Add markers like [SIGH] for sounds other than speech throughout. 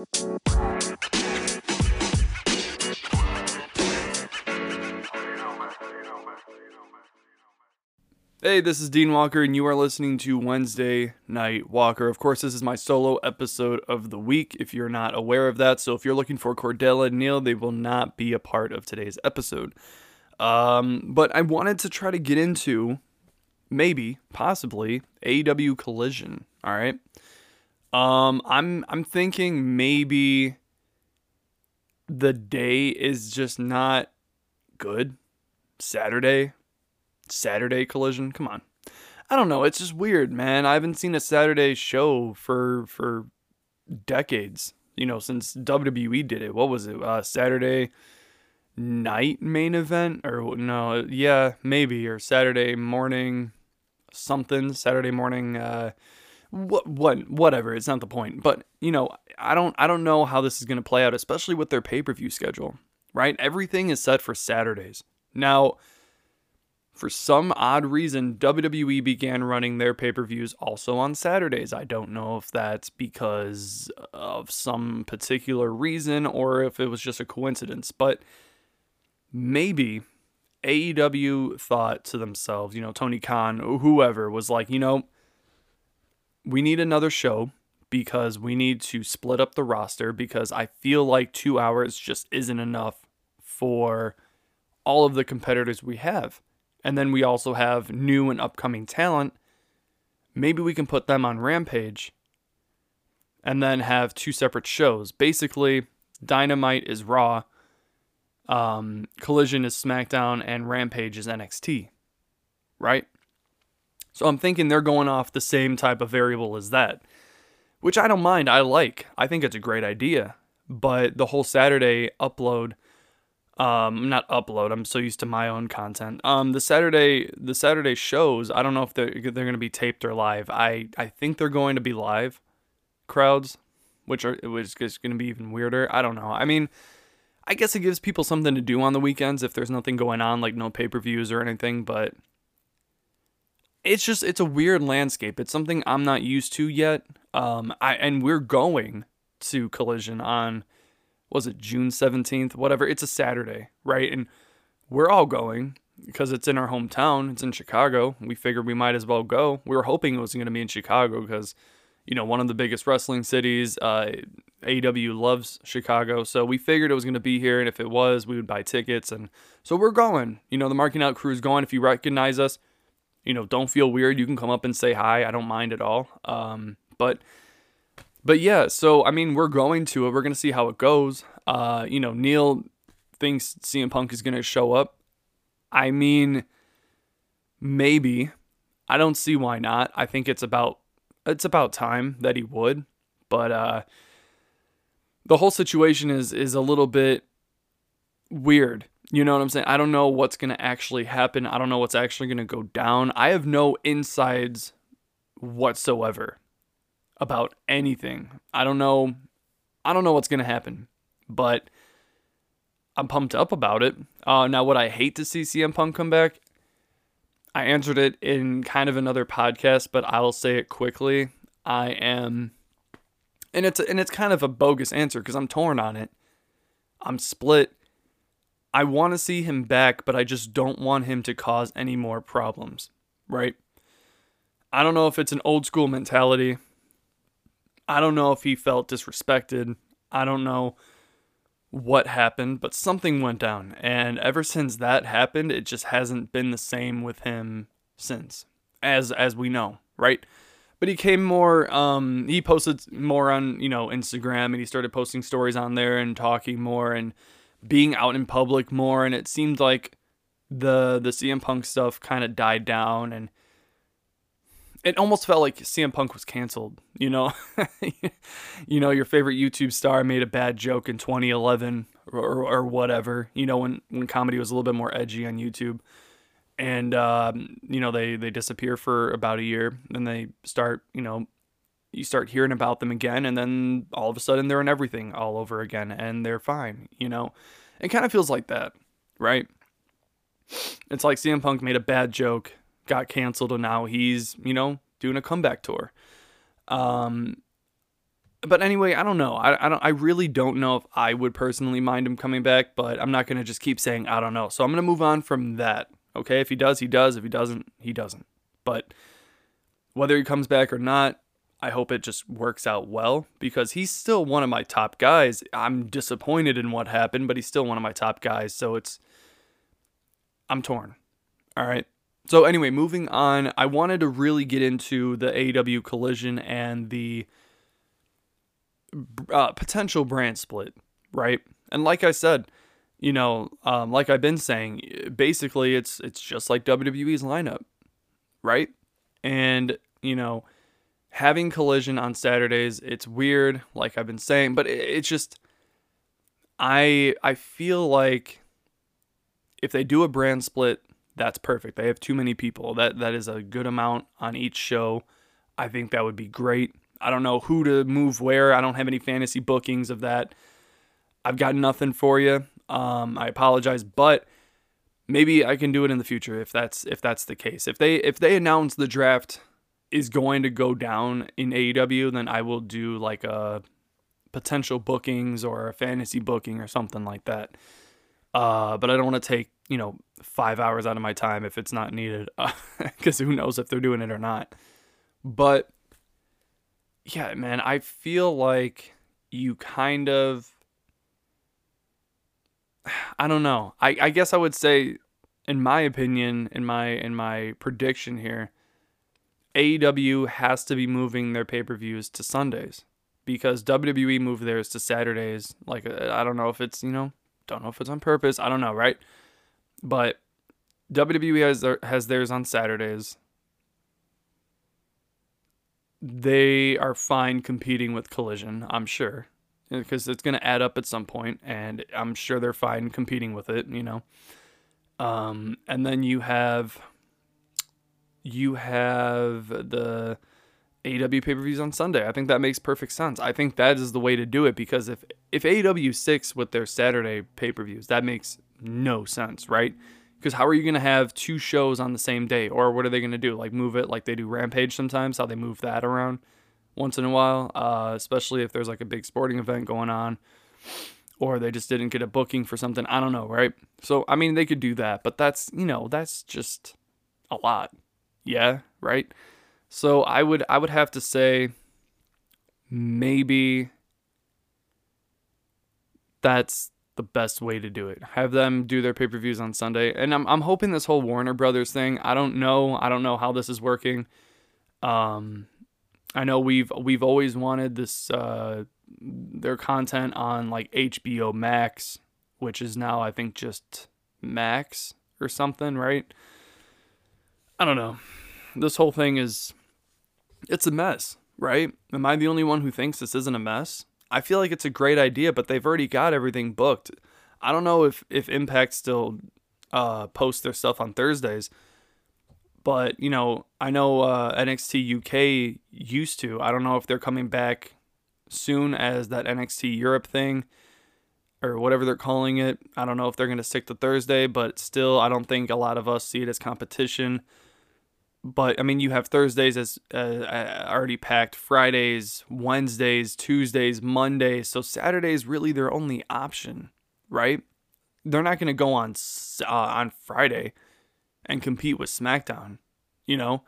Hey, this is Dean Walker, and you are listening to Wednesday Night Walker. Of course, this is my solo episode of the week, if you're not aware of that. So, if you're looking for Cordella and Neil, they will not be a part of today's episode. Um, but I wanted to try to get into maybe, possibly, AEW Collision. All right. Um, I'm I'm thinking maybe the day is just not good. Saturday, Saturday collision. Come on. I don't know. It's just weird, man. I haven't seen a Saturday show for for decades. You know, since WWE did it. What was it? Uh, Saturday night main event or no? Yeah, maybe or Saturday morning something. Saturday morning. Uh, what what whatever. It's not the point. But you know, I don't I don't know how this is going to play out, especially with their pay per view schedule. Right? Everything is set for Saturdays now for some odd reason, WWE began running their pay per views also on Saturdays. I don't know if that's because of some particular reason or if it was just a coincidence, but maybe AEW thought to themselves, you know, Tony Khan whoever was like, you know, we need another show because we need to split up the roster because I feel like two hours just isn't enough for all of the competitors we have and then we also have new and upcoming talent, maybe we can put them on Rampage and then have two separate shows. Basically, Dynamite is Raw, um, Collision is SmackDown, and Rampage is NXT. Right? So I'm thinking they're going off the same type of variable as that, which I don't mind. I like. I think it's a great idea. But the whole Saturday upload um not upload i'm so used to my own content um the saturday the saturday shows i don't know if they're they're going to be taped or live i i think they're going to be live crowds which are which is going to be even weirder i don't know i mean i guess it gives people something to do on the weekends if there's nothing going on like no pay-per-views or anything but it's just it's a weird landscape it's something i'm not used to yet um i and we're going to collision on was it June 17th, whatever. It's a Saturday, right? And we're all going because it's in our hometown. It's in Chicago. We figured we might as well go. We were hoping it was going to be in Chicago because, you know, one of the biggest wrestling cities. Uh, AEW loves Chicago. So we figured it was going to be here. And if it was, we would buy tickets. And so we're going. You know, the Marking Out crew is going. If you recognize us, you know, don't feel weird. You can come up and say hi. I don't mind at all. Um, but but yeah, so I mean, we're going to it. We're going to see how it goes. Uh, you know, Neil thinks CM Punk is going to show up. I mean, maybe. I don't see why not. I think it's about it's about time that he would. But uh the whole situation is is a little bit weird. You know what I'm saying? I don't know what's going to actually happen. I don't know what's actually going to go down. I have no insides whatsoever about anything. I don't know. I don't know what's gonna happen, but I'm pumped up about it. Uh, now, would I hate to see CM Punk come back? I answered it in kind of another podcast, but I will say it quickly. I am, and it's and it's kind of a bogus answer because I'm torn on it. I'm split. I want to see him back, but I just don't want him to cause any more problems, right? I don't know if it's an old school mentality I don't know if he felt disrespected. I don't know what happened, but something went down. And ever since that happened, it just hasn't been the same with him since, as as we know, right? But he came more um he posted more on, you know, Instagram and he started posting stories on there and talking more and being out in public more and it seemed like the the CM Punk stuff kind of died down and it almost felt like CM Punk was canceled. You know, [LAUGHS] you know, your favorite YouTube star made a bad joke in 2011 or, or whatever. You know, when when comedy was a little bit more edgy on YouTube, and um, you know they they disappear for about a year, and they start you know you start hearing about them again, and then all of a sudden they're in everything all over again, and they're fine. You know, it kind of feels like that, right? It's like CM Punk made a bad joke got canceled and now he's, you know, doing a comeback tour. Um, but anyway, I don't know. I, I don't. I really don't know if I would personally mind him coming back, but I'm not gonna just keep saying I don't know. So I'm gonna move on from that. Okay, if he does, he does. If he doesn't, he doesn't. But whether he comes back or not, I hope it just works out well because he's still one of my top guys. I'm disappointed in what happened, but he's still one of my top guys. So it's I'm torn. All right. So anyway, moving on, I wanted to really get into the AEW collision and the uh, potential brand split, right? And like I said, you know, um, like I've been saying, basically it's it's just like WWE's lineup, right? And you know, having collision on Saturdays, it's weird, like I've been saying, but it, it's just I I feel like if they do a brand split, that's perfect. They have too many people. That that is a good amount on each show. I think that would be great. I don't know who to move where. I don't have any fantasy bookings of that. I've got nothing for you. Um, I apologize, but maybe I can do it in the future if that's if that's the case. If they if they announce the draft is going to go down in AEW, then I will do like a potential bookings or a fantasy booking or something like that. Uh, but I don't want to take you know five hours out of my time if it's not needed, [LAUGHS] because who knows if they're doing it or not. But yeah, man, I feel like you kind of I don't know. I, I guess I would say in my opinion, in my in my prediction here, AEW has to be moving their pay-per-views to Sundays because WWE moved theirs to Saturdays. Like uh, I don't know if it's, you know, don't know if it's on purpose. I don't know, right? But WWE has has theirs on Saturdays they are fine competing with Collision, I'm sure, because it's going to add up at some point, and I'm sure they're fine competing with it, you know. Um, and then you have you have the AEW pay per views on Sunday. I think that makes perfect sense. I think that is the way to do it because if if AEW sticks with their Saturday pay per views, that makes no sense, right? Because how are you going to have two shows on the same day? Or what are they going to do? Like move it like they do Rampage sometimes, how they move that around once in a while, uh, especially if there's like a big sporting event going on or they just didn't get a booking for something. I don't know, right? So, I mean, they could do that, but that's, you know, that's just a lot. Yeah, right? So, I would I would have to say maybe that's the best way to do it. Have them do their pay-per-views on Sunday. And I'm I'm hoping this whole Warner Brothers thing, I don't know, I don't know how this is working. Um I know we've we've always wanted this uh their content on like HBO Max, which is now I think just Max or something, right? I don't know. This whole thing is it's a mess, right? Am I the only one who thinks this isn't a mess? I feel like it's a great idea, but they've already got everything booked. I don't know if if Impact still uh, posts their stuff on Thursdays, but you know, I know uh, NXT UK used to. I don't know if they're coming back soon as that NXT Europe thing or whatever they're calling it. I don't know if they're going to stick to Thursday, but still, I don't think a lot of us see it as competition but I mean, you have Thursdays as uh, already packed, Fridays, Wednesdays, Tuesdays, Mondays. So Saturday is really their only option, right? They're not going to go on uh, on Friday and compete with SmackDown, you know.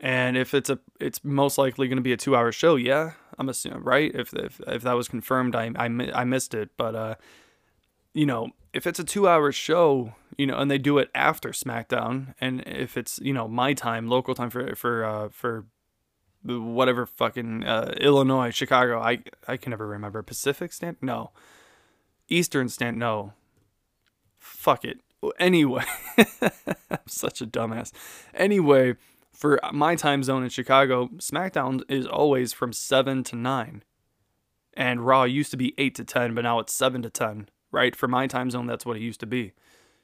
And if it's a, it's most likely going to be a two-hour show. Yeah, I'm assuming, right? If if if that was confirmed, I I, I missed it, but uh, you know, if it's a two hour show, you know, and they do it after SmackDown, and if it's you know my time, local time for for uh, for whatever fucking uh, Illinois, Chicago, I I can never remember. Pacific stand no, Eastern stand no, fuck it. Anyway, [LAUGHS] I'm such a dumbass. Anyway, for my time zone in Chicago, SmackDown is always from seven to nine, and Raw used to be eight to ten, but now it's seven to ten right? For my time zone, that's what it used to be.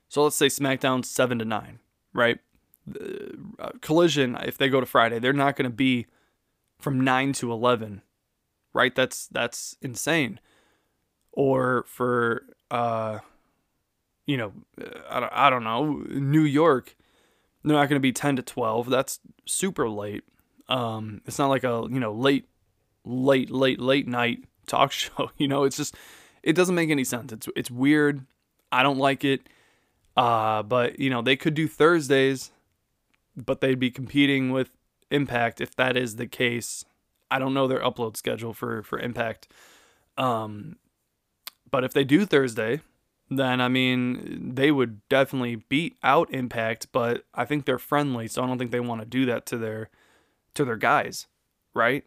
So let's say SmackDown 7 to 9, right? Uh, collision, if they go to Friday, they're not going to be from 9 to 11, right? That's that's insane. Or for uh you know, I don't, I don't know, New York, they're not going to be 10 to 12. That's super late. Um it's not like a, you know, late late, late, late night talk [LAUGHS] show. You know, it's just it doesn't make any sense. It's it's weird. I don't like it. Uh, but you know, they could do Thursdays, but they'd be competing with Impact if that is the case. I don't know their upload schedule for for Impact. Um, but if they do Thursday, then I mean they would definitely beat out Impact, but I think they're friendly, so I don't think they want to do that to their to their guys, right?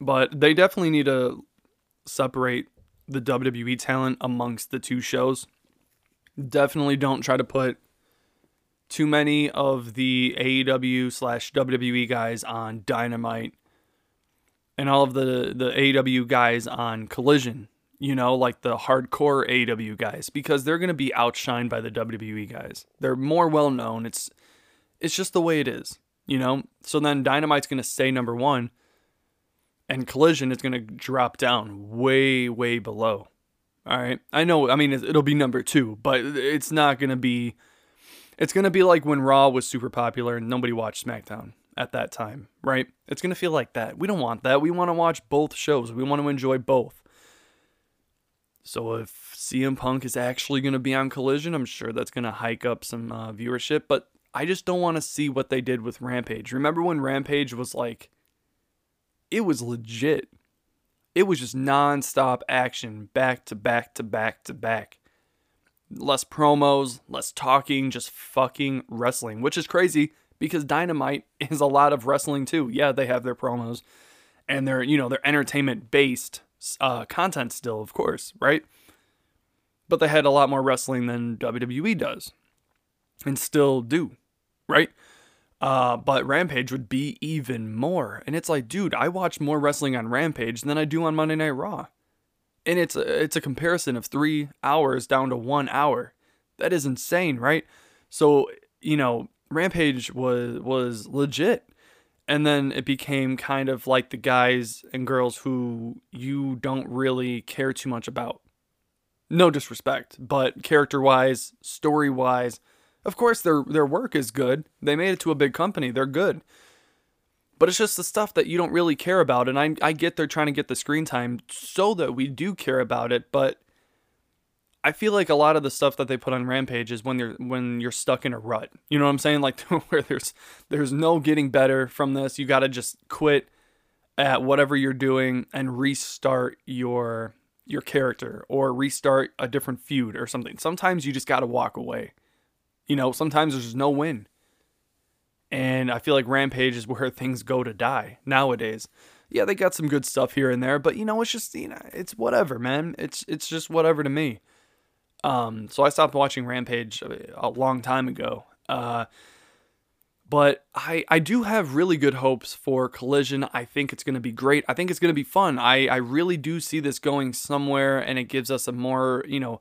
But they definitely need to separate the WWE talent amongst the two shows. Definitely don't try to put too many of the AEW slash WWE guys on Dynamite and all of the the AEW guys on Collision you know, like the hardcore AEW guys, because they're going to be outshined by the WWE guys. They're more well known. It's it's just the way it is, you know. So then Dynamite's going to stay number one, and Collision is going to drop down way way below. All right, I know. I mean, it'll be number two, but it's not going to be. It's going to be like when Raw was super popular and nobody watched SmackDown at that time, right? It's going to feel like that. We don't want that. We want to watch both shows. We want to enjoy both. So if CM Punk is actually going to be on Collision, I'm sure that's going to hike up some uh, viewership. But I just don't want to see what they did with Rampage. Remember when Rampage was like, it was legit. It was just nonstop action, back to back to back to back. Less promos, less talking, just fucking wrestling, which is crazy because Dynamite [LAUGHS] is a lot of wrestling too. Yeah, they have their promos and they're, you know, they're entertainment based uh, content still, of course, right? But they had a lot more wrestling than WWE does, and still do, right? Uh, but Rampage would be even more. And it's like, dude, I watch more wrestling on Rampage than I do on Monday Night Raw. And it's a, it's a comparison of three hours down to one hour. That is insane, right? So, you know, Rampage was was legit and then it became kind of like the guys and girls who you don't really care too much about. No disrespect, but character-wise, story-wise, of course their their work is good. They made it to a big company. They're good. But it's just the stuff that you don't really care about and I I get they're trying to get the screen time so that we do care about it, but I feel like a lot of the stuff that they put on Rampage is when you're when you're stuck in a rut. You know what I'm saying? Like [LAUGHS] where there's there's no getting better from this. You got to just quit at whatever you're doing and restart your your character or restart a different feud or something. Sometimes you just got to walk away. You know, sometimes there's no win. And I feel like Rampage is [LAUGHS] where things go to die nowadays. Yeah, they got some good stuff here and there, but you know, it's just you know, it's whatever, man. It's it's just whatever to me. Um, so I stopped watching Rampage a long time ago. Uh, but I, I do have really good hopes for Collision. I think it's going to be great. I think it's going to be fun. I, I really do see this going somewhere and it gives us a more, you know,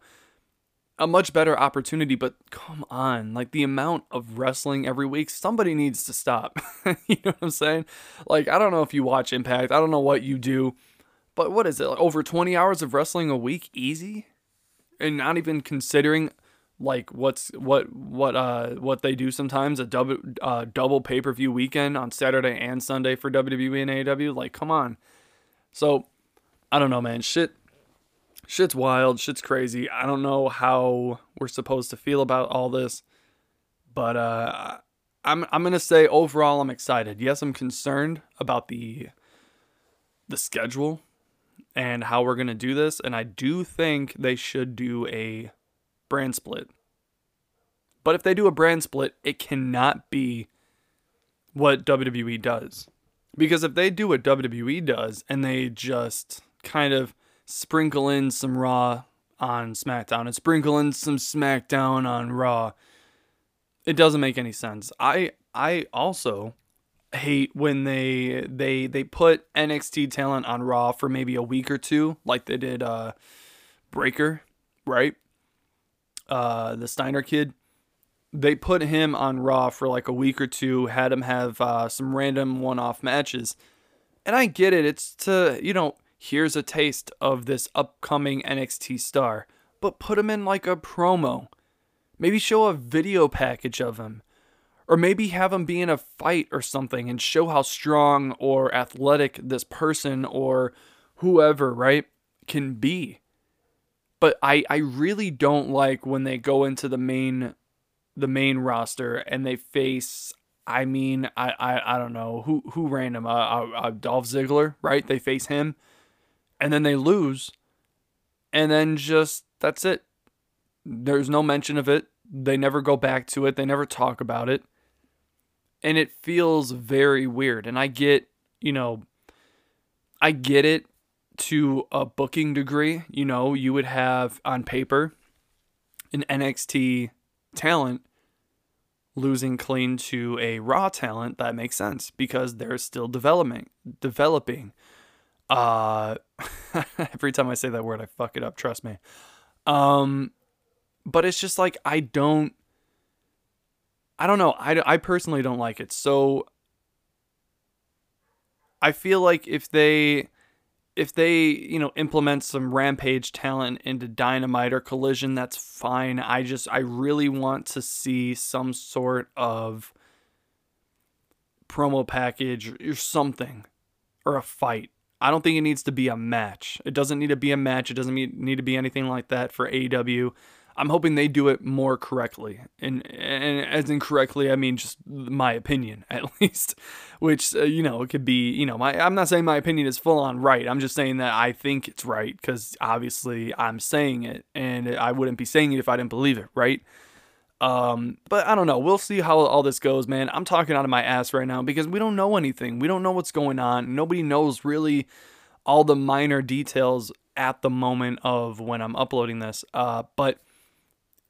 a much better opportunity. But come on, like the amount of wrestling every week, somebody needs to stop. [LAUGHS] you know what I'm saying? Like, I don't know if you watch Impact, I don't know what you do, but what is it? Like over 20 hours of wrestling a week? Easy? and not even considering like what's what what uh what they do sometimes a double uh double pay-per-view weekend on Saturday and Sunday for WWE and AEW like come on so I don't know man shit shit's wild shit's crazy I don't know how we're supposed to feel about all this but uh I'm I'm to say overall I'm excited yes I'm concerned about the the schedule and how we're to do this. And I do think they should do a brand split. But if they do a brand split, it cannot be what WWE does. Because if they do what WWE does and they just kind of sprinkle in some Raw on SmackDown and sprinkle in some SmackDown on Raw, it doesn't make any sense. I I also hate when they they they put NXT talent on Raw for maybe a week or two, like they did uh Breakker, right? Uh the Steiner kid. They put him on Raw for like a week or two, had him have uh, some random one-off matches. And I get it, it's to, you know, here's a taste of this upcoming NXT star, but put him in like a promo. Maybe show a video package of him Or maybe have him be in a fight or something and show how strong or athletic this person or whoever, right, can be. But I, I really don't like when they go into the main the main roster and they face I mean I I, I don't know who who ran him uh, uh, uh Dolph Ziggler right they face him and then they lose and then just that's it. There's no mention of it. They never go back to it. They never talk about it. And it feels very weird. And I get you know I get it to a booking degree. You know you would have on paper an NXT talent losing clean to a raw talent. That makes sense because they're still developing developing uh [LAUGHS] every time i say that word i fuck it up trust me um but it's just like i don't i don't know i, I personally don't like it so i feel like if they if they, you know, implement some rampage talent into dynamite or collision, that's fine. I just I really want to see some sort of promo package or something or a fight. I don't think it needs to be a match. It doesn't need to be a match. It doesn't need to be anything like that for AEW. I'm hoping they do it more correctly, and and as incorrectly, I mean just my opinion [LAUGHS] at least, which uh, you know it could be you know my I'm not saying my opinion is full on right. I'm just saying that I think it's right because obviously I'm saying it, and I wouldn't be saying it if I didn't believe it, right? Um, but I don't know. We'll see how all this goes, man. I'm talking out of my ass right now because we don't know anything. We don't know what's going on. Nobody knows really all the minor details at the moment of when I'm uploading this. Uh, but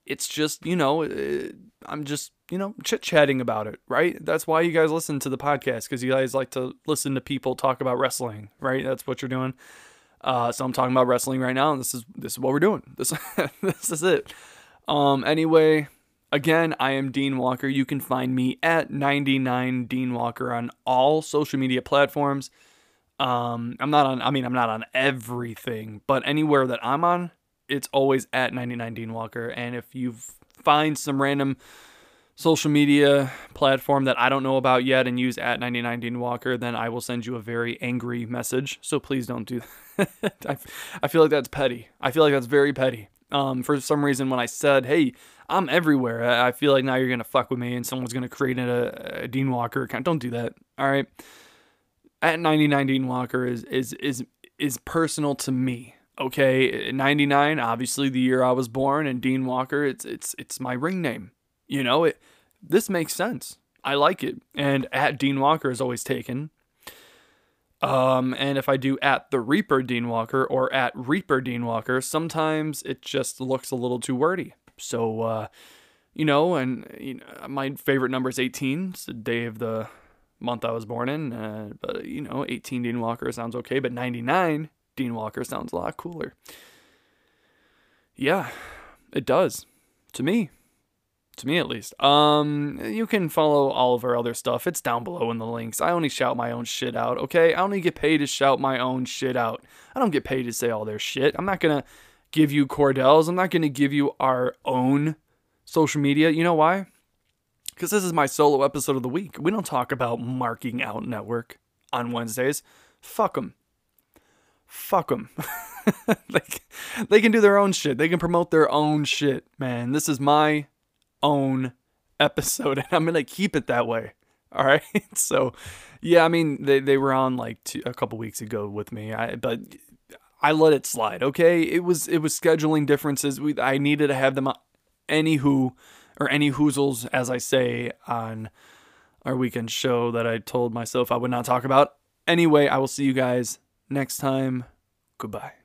it's just, you know, uh, I'm just, you know, chit chatting about it, right? That's why you guys listen to the podcast because you guys like to listen to people talk about wrestling, right? That's what you're doing. Uh, so I'm talking about wrestling right now, and this is this is what we're doing. [LAUGHS] This this is it. Um, anyway, again, I am Dean Walker. You can find me at 99 Dean Walker on all social media platforms. Um, I'm not on. I mean, I'm not on everything, but anywhere that I'm on, it's always at 99 Dean Walker. And if you find some random social media platform that I don't know about yet and use at 99 Dean Walker, then I will send you a very angry message. So please don't do [LAUGHS] that. I, I feel like that's petty. I feel like that's very petty. Um, for some reason, when I said, hey, I'm everywhere, I feel like now you're to fuck with me and someone's to create a, a Dean Walker account. Don't do that. All right. At 99 Dean Walker is, is, is, is personal to me okay, 99, obviously the year I was born, and Dean Walker, it's it's it's my ring name. You know, it this makes sense. I like it. And at Dean Walker is always taken. Um, and if I do at the Reaper Dean Walker or at Reaper Dean Walker, sometimes it just looks a little too wordy. So, uh, you know, and you know, my favorite number is 18. It's the day of the month I was born in. Uh, but, you know, 18 Dean Walker sounds okay. But 99 Dean Walker sounds a lot cooler. Yeah, it does. To me. To me at least. Um you can follow all of our other stuff. It's down below in the links. I only shout my own shit out, okay? I only get paid to shout my own shit out. I don't get paid to say all their shit. I'm not to give you Cordell's. I'm not to give you our own social media. You know why? Because this is my solo episode of the week. We don't talk about marking out network on Wednesdays. Fuck them fuck them. like [LAUGHS] they can do their own shit. They can promote their own shit, man. This is my own episode [LAUGHS] and I'm to keep it that way. [LAUGHS] All right? [LAUGHS] So, yeah, I mean, they they were on like two, a couple weeks ago with me. I but I let it slide, okay? It was it was scheduling differences. We I needed to have them any who or any hoozles as I say on our weekend show that I told myself I would not talk about. Anyway, I will see you guys next time, goodbye.